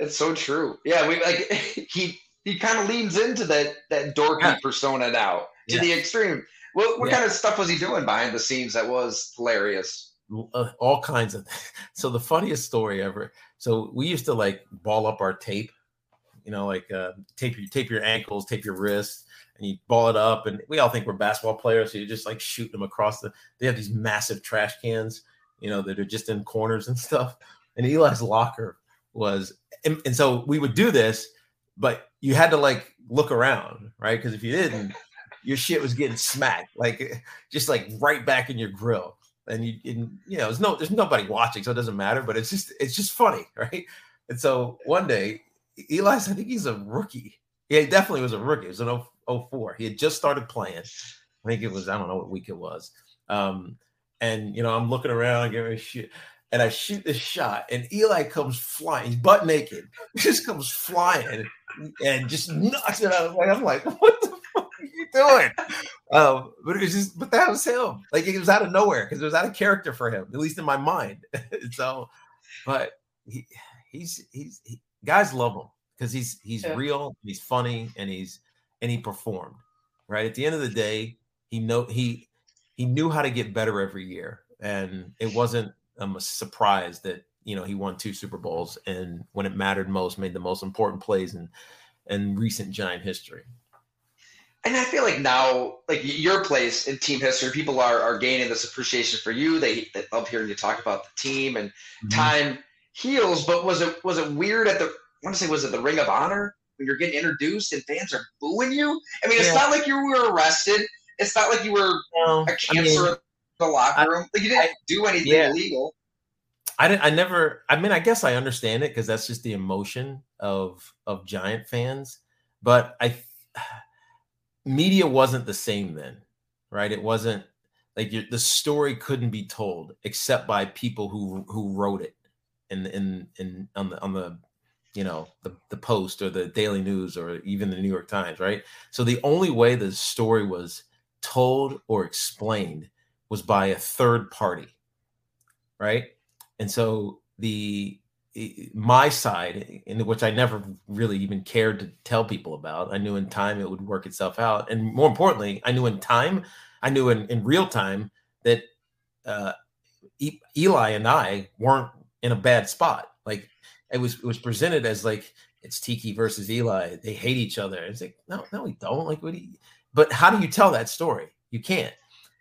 It's so true. Yeah, we like [LAUGHS] he he kind of leans into that that dorky yeah. persona now to yeah. the extreme. What what yeah. kind of stuff was he doing behind the scenes that was hilarious? Uh, all kinds of. [LAUGHS] So the funniest story ever. So we used to like ball up our tape, you know, like uh, tape your tape your ankles, tape your wrists, and you ball it up. And we all think we're basketball players, so you just like shoot them across the. They have these massive trash cans, you know, that are just in corners and [LAUGHS] stuff. And Eli's locker was, and, and so we would do this, but you had to like look around, right? Because if you didn't, your shit was getting smacked, like just like right back in your grill. And you, and, you know, there's no, there's nobody watching, so it doesn't matter. But it's just, it's just funny, [LAUGHS] right? And so one day, Eli's, I think he's a rookie. Yeah, he definitely was a rookie. It was an 04. He had just started playing. I think it was, I don't know what week it was. Um, and you know, I'm looking around, giving a shit and I shoot this shot, and Eli comes flying. He's butt naked. [LAUGHS] Just comes flying and just knocks it out of way. I'm like, [LAUGHS] what the doing? Um, but it was just, but that was him. Like it was out of nowhere because it was out of character for him, at least in my mind. [LAUGHS] so, but he, he's he's he, guys love him because he's he's yeah. real, he's funny, and he's and he performed. Right at the end of the day, he know he he knew how to get better every year, and it wasn't I'm surprised that you know he won two Super Bowls and when it mattered most, made the most important plays in in recent Giant history. And I feel like now, like your place in team history, people are are gaining this appreciation for you. They, they love hearing you talk about the team and mm-hmm. time heals. But was it was it weird at the? I want to say was it the Ring of Honor when you're getting introduced and fans are booing you? I mean, it's yeah. not like you were arrested. It's not like you were no, a cancer. I mean, the locker room. Like you didn't I, do anything yeah. illegal. I didn't. I never. I mean, I guess I understand it because that's just the emotion of of Giant fans. But I, media wasn't the same then, right? It wasn't like the story couldn't be told except by people who who wrote it in in in on the on the you know the the post or the daily news or even the new york times right so the only way the story was told or explained was by a third party, right? And so the my side, in which I never really even cared to tell people about, I knew in time it would work itself out, and more importantly, I knew in time, I knew in, in real time that uh, e- Eli and I weren't in a bad spot. Like it was, it was presented as like it's Tiki versus Eli. They hate each other. It's like no, no, we don't. Like what? Do you, but how do you tell that story? You can't.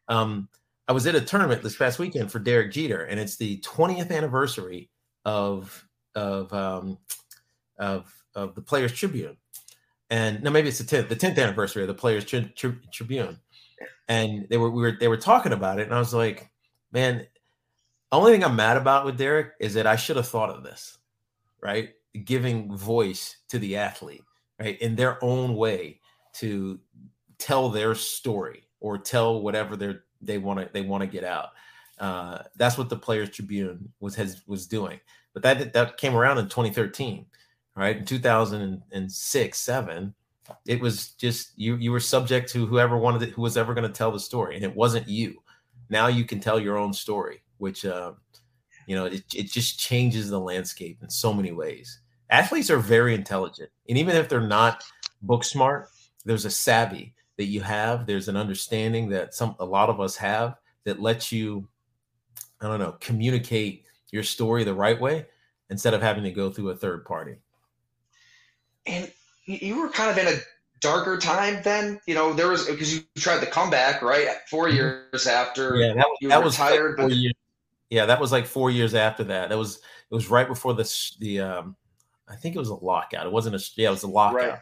Um, I was at a tournament this past weekend for Derek Jeter, and it's the 20th anniversary of of um, of of the Players Tribune, and no, maybe it's the 10th, the 10th anniversary of the Players tri- tri- Tribune, and they were we were they were talking about it, and I was like, man, only thing I'm mad about with Derek is that I should have thought of this, right? Giving voice to the athlete, right, in their own way to tell their story or tell whatever they're they want to they want to get out. Uh, that's what the Players Tribune was has was doing. But that that came around in 2013, right? In 2006, seven, it was just you you were subject to whoever wanted it, who was ever going to tell the story, and it wasn't you. Now you can tell your own story, which uh, you know it, it just changes the landscape in so many ways. Athletes are very intelligent, and even if they're not book smart, there's a savvy that you have. There's an understanding that some a lot of us have that lets you, I don't know, communicate your story the right way instead of having to go through a third party. And you were kind of in a darker time then. You know, there was because you tried the comeback right four Mm-hmm. years after Yeah, that, you that was like but. Yeah, that was like four years after that. That was it was right before the the um, I think it was a lockout. It wasn't a yeah, it was a lockout. Right.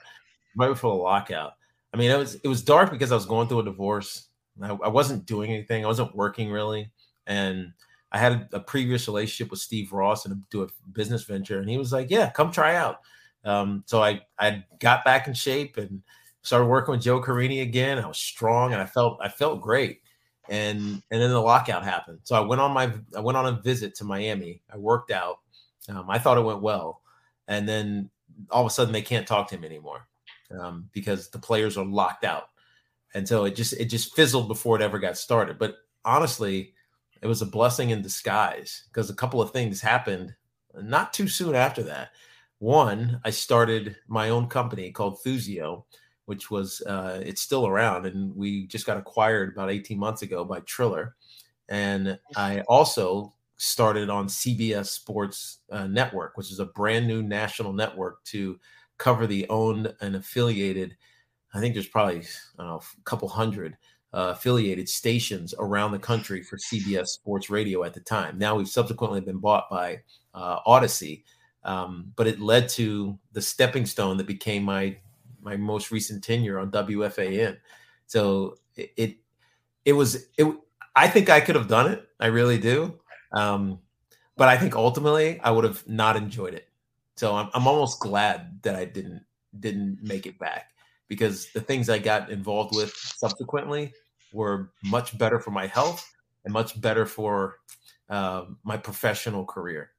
Right before the lockout. I mean, it was it was dark because I was going through a divorce. I, I wasn't doing anything. I wasn't working really, and I had a previous relationship with Steve Ross and do a business venture, and he was like, "Yeah, come try out." Um, so I I got back in shape and started working with Joe Carini again. I was strong and I felt I felt great. And and then the lockout happened. So I went on my I went on a visit to Miami. I worked out. Um, I thought it went well, and then all of a sudden they can't talk to him anymore um, because the players are locked out. And so it just it just fizzled before it ever got started. But honestly, it was a blessing in disguise because a couple of things happened not too soon after that. One, I started my own company called Thuzio, which was uh, it's still around, and we just got acquired about 18 months ago by Triller. And I also started on CBS Sports uh, Network, which is a brand new national network to cover the owned and affiliated. I think there's probably I don't know, a couple hundred uh, affiliated stations around the country for CBS Sports Radio at the time. Now we've subsequently been bought by uh, Audacy, um, but it led to the stepping stone that became my my most recent tenure on WFAN. So it it, it was it. I think I could have done it. I really do. Um, but I think ultimately I would have not enjoyed it. So I'm I'm almost glad that I didn't didn't make it back because the things I got involved with subsequently were much better for my health and much better for uh, my professional career.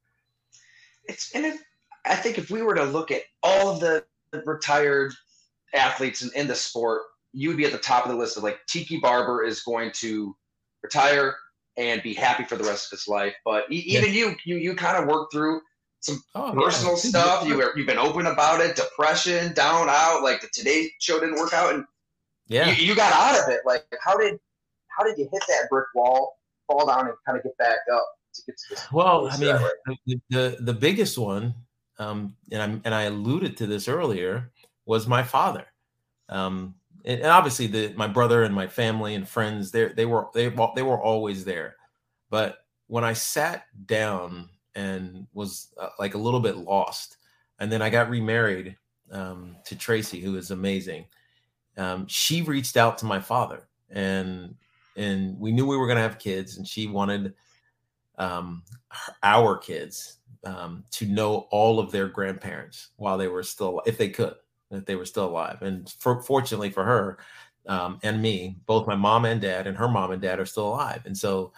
it's and if, I think if we were to look at all of the retired athletes in, in the sport, you would be at the top of the list of like Tiki Barber is going to retire and be happy for the rest of his life. But e- even you, you, you kind of worked through Oh, personal stuff. You were, you've been open about it, depression, down, out. Like the Today Show didn't work out, and yeah. you, you got out of it. Like how did how did you hit that brick wall, fall down, and kind of get back up to get to this? Well, I mean, right the, the the biggest one, um, and I and I alluded to this earlier, was my father. Um, and, and obviously, the my brother and my family and friends, they they were they they were always there. But when I sat down and was uh, like a little bit lost, and then I got remarried um, to Tracy, who is amazing. Um, she reached out to my father, and and we knew we were going to have kids, and she wanted um, our kids um, to know all of their grandparents while they were still, if they could, if they were still alive. And for, fortunately for her um, and me, both my mom and dad and her mom and dad are still alive. And so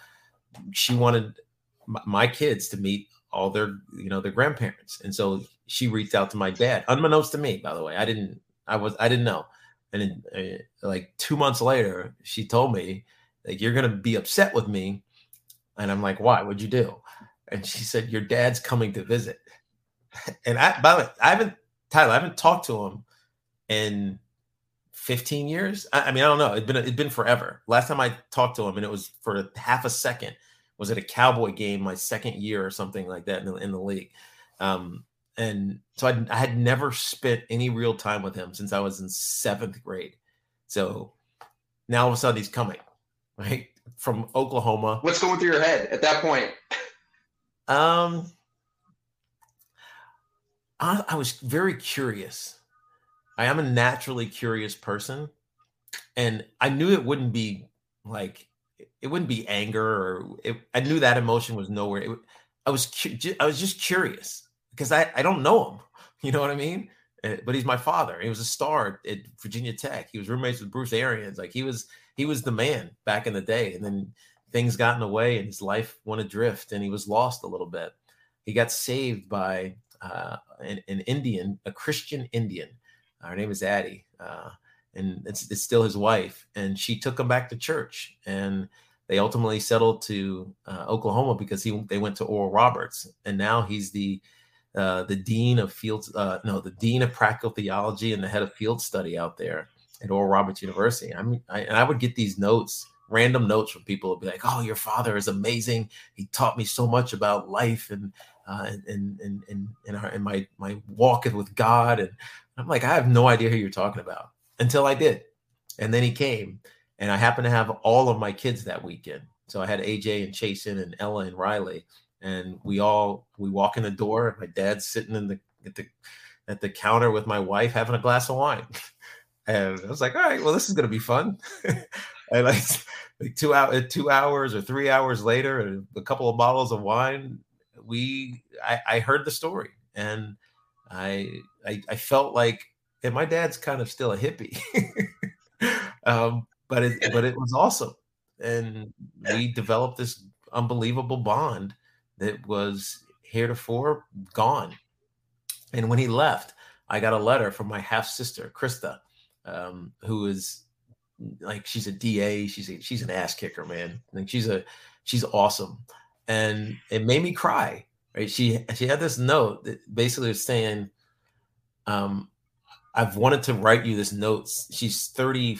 she wanted my, kids to meet all their, you know, their grandparents. And so she reached out to my dad, unbeknownst to me, by the way. I didn't, I was, I didn't know. And then, uh, like two months later, she told me, like, you're to be upset with me and I'm like, why? What'd you do? And she said, Your dad's coming to visit. [LAUGHS] And I, by the way, I haven't, Tyler, I haven't talked to him in 15 years. I, I mean, I don't know. It's been, it's been forever. Last time I talked to him, and it was for half a second, was at a Cowboy game my second year or something like that in the, in the league. Um, and so I, I had never spent any real time with him since I was in seventh grade. So now all of a sudden he's coming, [LAUGHS] right? From Oklahoma. What's going through your head at that point? Um, I, I was very curious. I am a naturally curious person, and I knew it wouldn't be like it wouldn't be anger or it, I knew that emotion was nowhere. It, I was cu- I was just curious because I I don't know him. [LAUGHS] You know what I mean? Uh, But he's my father. He was a star at Virginia Tech. He was roommates with Bruce Arians. Like he was he was the man back in the day. And then things got in the way and his life went adrift and he was lost a little bit. He got saved by uh, an, an Indian, a Christian Indian. Her name is Addie, uh, and it's, it's still his wife. And she took him back to church, and they ultimately settled to uh, Oklahoma because he they went to Oral Roberts, and now he's the uh, the dean of field uh, no the dean of practical theology and the head of field study out there at Oral Roberts University. I mean, I, and I would get these notes, random notes from people would be like, "Oh, your father is amazing. He taught me so much about life and uh, and and in, in, our, in my, my walk with God. And I'm like, I have no idea who you're talking about until I did. And then he came and I happened to have all of my kids that weekend. So I had AJ and Chason and Ella and Riley, and we all we walk in the door. My dad's sitting in the at the at the counter with my wife having a glass of wine, [LAUGHS] and I was like, all right, well, this is gonna be fun. [LAUGHS] and like, like two out two hours or three hours later, a couple of bottles of wine, we I, I heard the story and I, I I felt like and my dad's kind of still a hippie. [LAUGHS] um, but it but it was awesome. And we developed this unbelievable bond that was heretofore gone. And when he left, I got a letter from my half sister, Krista, um, who is like she's a DA. She's a, she's an ass kicker, man. Like she's a she's awesome, and it made me cry. Right? She she had this note that basically was saying, um, "I've wanted to write you this note." She's thirty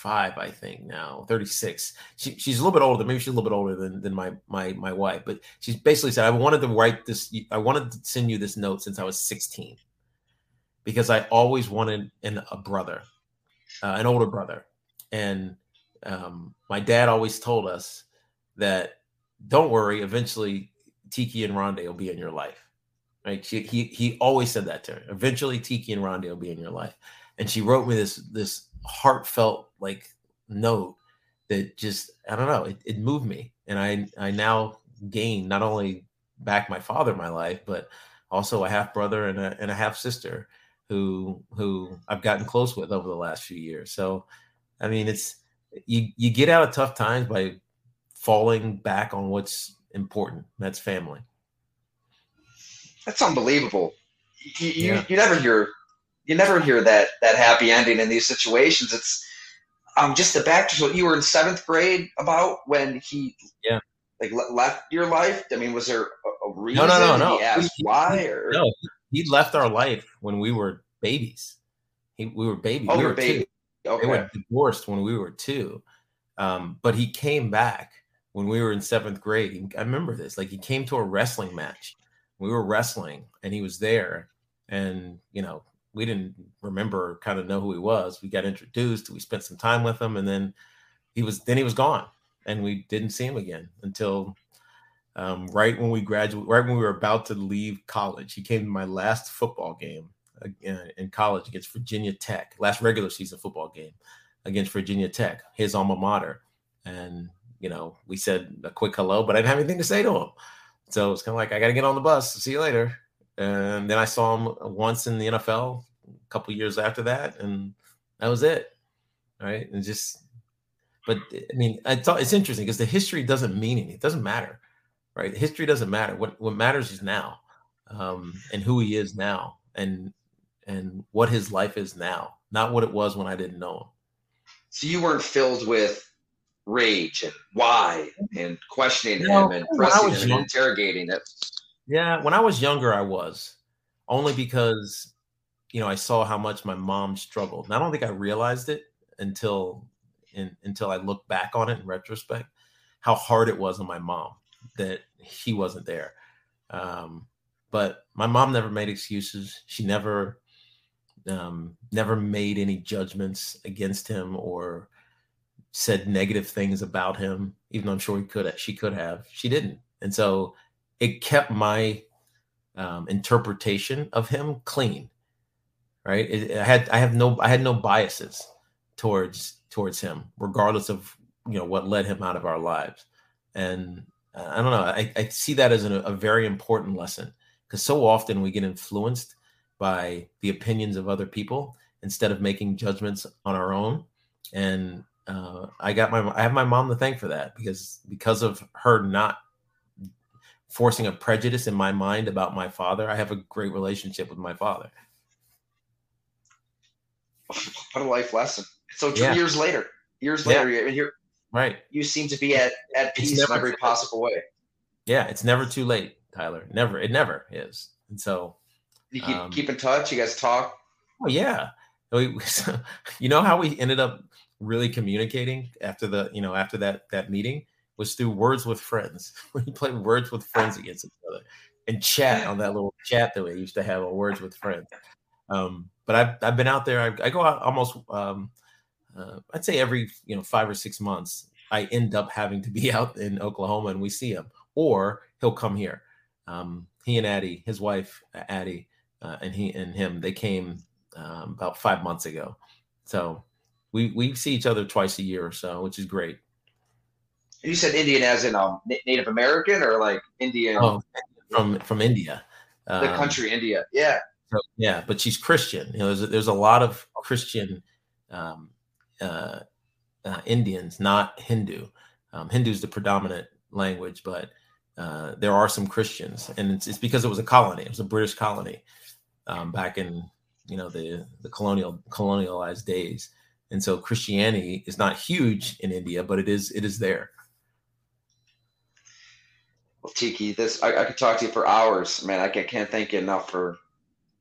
five, I think now, 36. She, she's a little bit older. Maybe she's a little bit older than, than my, my, my wife, but she's basically said, I wanted to write this. I wanted to send you this note since I was 16 because I always wanted an, a brother, uh, an older brother. And um, my dad always told us that don't worry, eventually Tiki and Rondé will be in your life. Right. She, he, he always said that to her. Eventually Tiki and Rondé will be in your life. And she wrote me this, this heartfelt like note that just I don't know it, it moved me and I I now gain not only back my father in my life but also a half brother and a, and a half sister who who I've gotten close with over the last few years so I mean it's you you get out of tough times by falling back on what's important that's family that's unbelievable you, you, yeah. you never hear you never hear that that happy ending in these situations. It's um just the back to what you were in seventh grade about when he yeah like left your life. I mean, was there a, a reason? No, no, no, no. He asked he, why or no? He left our life when we were babies. He, we were babies. Oh, we were baby. Two. Okay. They were divorced when we were two, um, but he came back when we were in seventh grade. I remember this. Like he came to a wrestling match. We were wrestling, and he was there. And you know, we didn't remember kind of know who he was. We got introduced, we spent some time with him, and then he was then he was gone, and we didn't see him again until um, right when we graduated, right when we were about to leave college. He came to my last football game uh, in college against Virginia Tech, last regular season football game against Virginia Tech, his alma mater, and you know we said a quick hello, but I didn't have anything to say to him. So it's kind of like I got to get on the bus. See you later. And then I saw him once in the NFL a couple years after that, and that was it. Right. And just, but I mean, I thought it's interesting because the history doesn't mean anything. It doesn't matter. Right. History doesn't matter. What what matters is now, um, and who he is now, and and what his life is now, not what it was when I didn't know him. So you weren't filled with rage and why and questioning him and pressing him and interrogating it. Yeah, when I was younger, I was only because you know I saw how much my mom struggled. And I don't think I realized it until in, until I look back on it in retrospect, how hard it was on my mom that he wasn't there. Um, but my mom never made excuses. She never um, never made any judgments against him or said negative things about him, even though I'm sure he could she could have. She didn't. And so it kept my um, interpretation of him clean right it, i had i have no i had no biases towards towards him regardless of you know what led him out of our lives and uh, i don't know i, I see that as an, a very important lesson because so often we get influenced by the opinions of other people instead of making judgments on our own and uh, i got my i have my mom to thank for that because because of her not forcing a prejudice in my mind about my father. I have a great relationship with my father. What a life lesson. So two yeah. years later, years later, yeah. here, right? You seem to be at at peace in every possible way. Yeah, it's never too late, Tyler. Never, it never is. And so, you keep um, keep in touch. You guys talk. Oh yeah, we, [LAUGHS] you know how we ended up really communicating after the you know after that that meeting was through Words with Friends. [LAUGHS] we played Words with Friends against each other, and chat on that little chat that we used to have on Words with Friends. Um, but I've I've been out there. I, I go out almost. Um, uh, I'd say every you know five or six months. I end up having to be [LAUGHS] out in Oklahoma and we see him, or he'll come here. Um, he and Addie, his wife Addie, uh, and he and him, they came um, about five months ago. So we we see each other twice a year or so, which is great. You said Indian as in um, Native American or like Indian? Oh, from from India. The um, country India, yeah. So, yeah, but she's Christian. You know, there's a, there's a lot of Christian um, uh, uh, Indians, not Hindu. Um, Hindu is the predominant language, but uh, there are some Christians, and it's, it's, because it was a colony. It was a British colony um, back in you know the the colonial colonialized days, and so Christianity is not huge in India, but it is it is there. Well, Tiki, this I, I could talk to you for hours, man. I can't, can't thank you enough for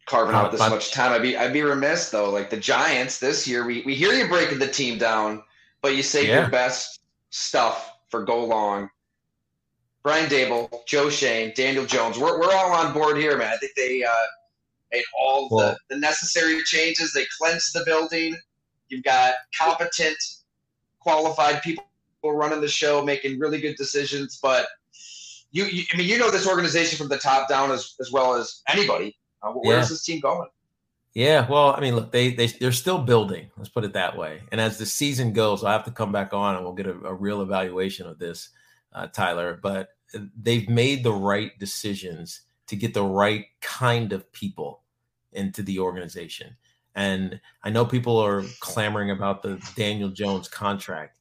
carving out this much time. I'd be I'd be remiss though. Like the Giants this year, we we hear you breaking the team down, but you save yeah. your best stuff for go long. Brian Daboll, Joe Schoen, Daniel Jones. We're we're all on board here, man. I think they uh, made all well, the, the necessary changes. They cleansed the building. You've got competent, qualified people running the show, making really good decisions. But you, you I mean, you know this organization from the top down as as well as anybody. Uh, where's yeah. this team going? Yeah, well, I mean, look, they they they're still building. Let's put it that way. And as the season goes, I have to come back on and we'll get a, a real evaluation of this, uh, Tyler. But they've made the right decisions to get the right kind of people into the organization. And I know people are clamoring about the Daniel Jones contract.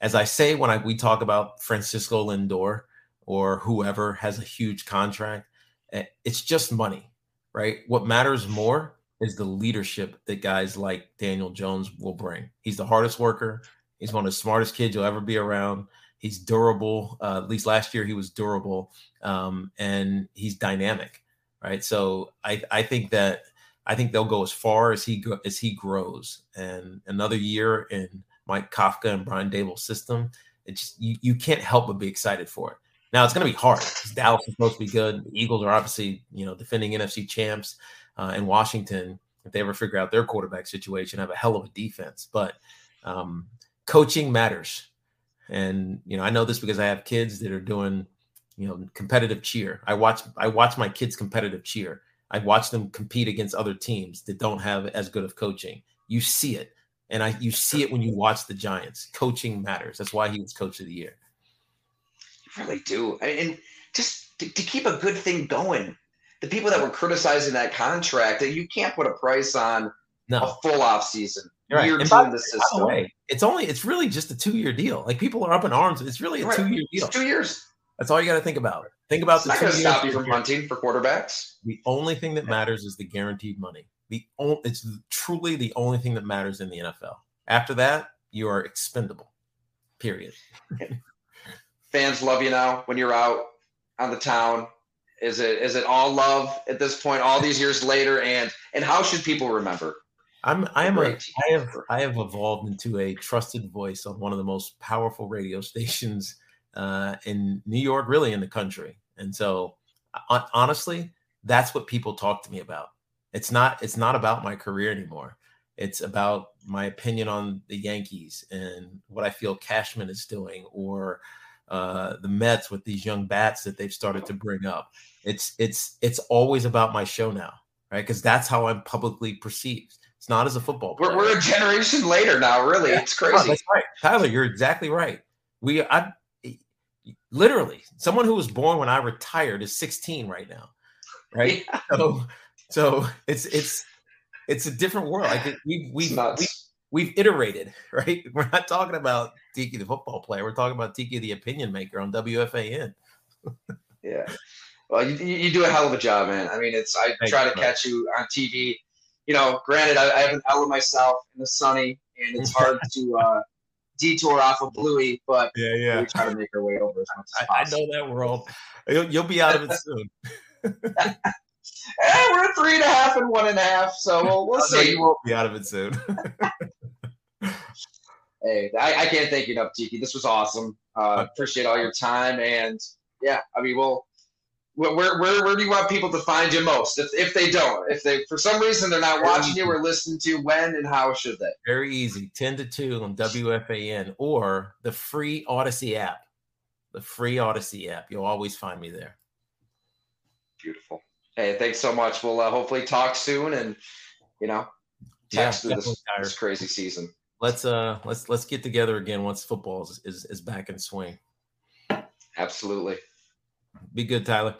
As I say when I, we talk about Francisco Lindor or whoever has a huge contract, eh, it's just money right? What matters more is the leadership that guys like Daniel Jones will bring. He's the hardest worker. He's one of the smartest kids you'll ever be around. He's durable. Uh, at least last year he was durable, um, and he's dynamic, right? So I, I think that I think they'll go as far as he as he grows. And another year in Mike Kafka and Brian Daboll's system, it's you, you can't help but be excited for it. Now it's going to be hard Dallas is supposed to be good. The Eagles are obviously, you know, defending NFC champs, uh, and Washington, if they ever figure out their quarterback situation, have a hell of a defense. But um, coaching matters, and you know, I know this because I have kids that are doing, you know, competitive cheer. I watch I watch my kids competitive cheer. I watch them compete against other teams that don't have as good of coaching. You see it, and I you see it when you watch the Giants. Coaching matters. That's why he was coach of the year You really do. And just to, to, keep a good thing going, the people that were criticizing that contract, that you can't put a price on no. a full off season. Right. Year by, in the system. By the way, it's only it's really just a two year deal. Like people are up in arms. It's really a right. two year deal. It's two years. That's all you got to think about. Think about it's the not going to stop you from hunting for quarterbacks. The only thing that matters is the guaranteed money. The only, it's truly the only thing that matters in the NFL. After that, you are expendable. Period. [LAUGHS] fans love you now when you're out on the town? Is it is it all love at this point, all these years later? And and how should people remember? I'm I am a I have I have evolved into a trusted voice on one of the most powerful radio [LAUGHS] stations uh, in New York, really in the country. And so, honestly, that's what people talk to me about. It's not it's not about my career anymore. It's about my opinion on the Yankees and what I feel Cashman is doing, or uh, the Mets with these young bats that they've started to bring up. It's it's it's always about my show now, right? Because that's how I'm publicly perceived. It's not as a football player. We're, we're a generation later now, really. Yeah. It's crazy. Oh, that's right, Tyler. You're exactly right. We I literally someone who was born when I retired is 16 right now, right? [LAUGHS] Yeah. So so it's it's it's a different world. Like we we we we've iterated, right? [LAUGHS] We're not talking about Tiki the football player. We're talking about Tiki the opinion maker on WFAN. [LAUGHS] yeah. Well, you, you do a hell of a job, man. I mean, it's I Thanks, try to catch you on TV. You know, granted, I, I have an Ella myself in the sunny, and it's hard to uh, detour off of Bluey, but yeah, yeah, we try to make our way over as much as I, I know that world. You'll, you'll be out of it soon. [LAUGHS] eh, we're three and a half and one and a half, so we'll, we'll see. you won't be out of it soon. [LAUGHS] hey, I, I, can't thank you enough, Tiki. This was awesome. Uh, appreciate all your time, and yeah, I mean, we'll where, where where do you want people to find you most? If, if they don't, if they for some reason they're not watching you or listening to you, when and how should they? Very easy. 10 to 2 on WFAN or the free Audacy app. The free Audacy app. You'll always find me there. Beautiful. Hey, thanks so much. We'll uh, hopefully talk soon and you know text Yeah, through this, definitely, this crazy season. Let's uh let's let's get together again once football is, is, is back in swing. Absolutely. Be good, Tyler.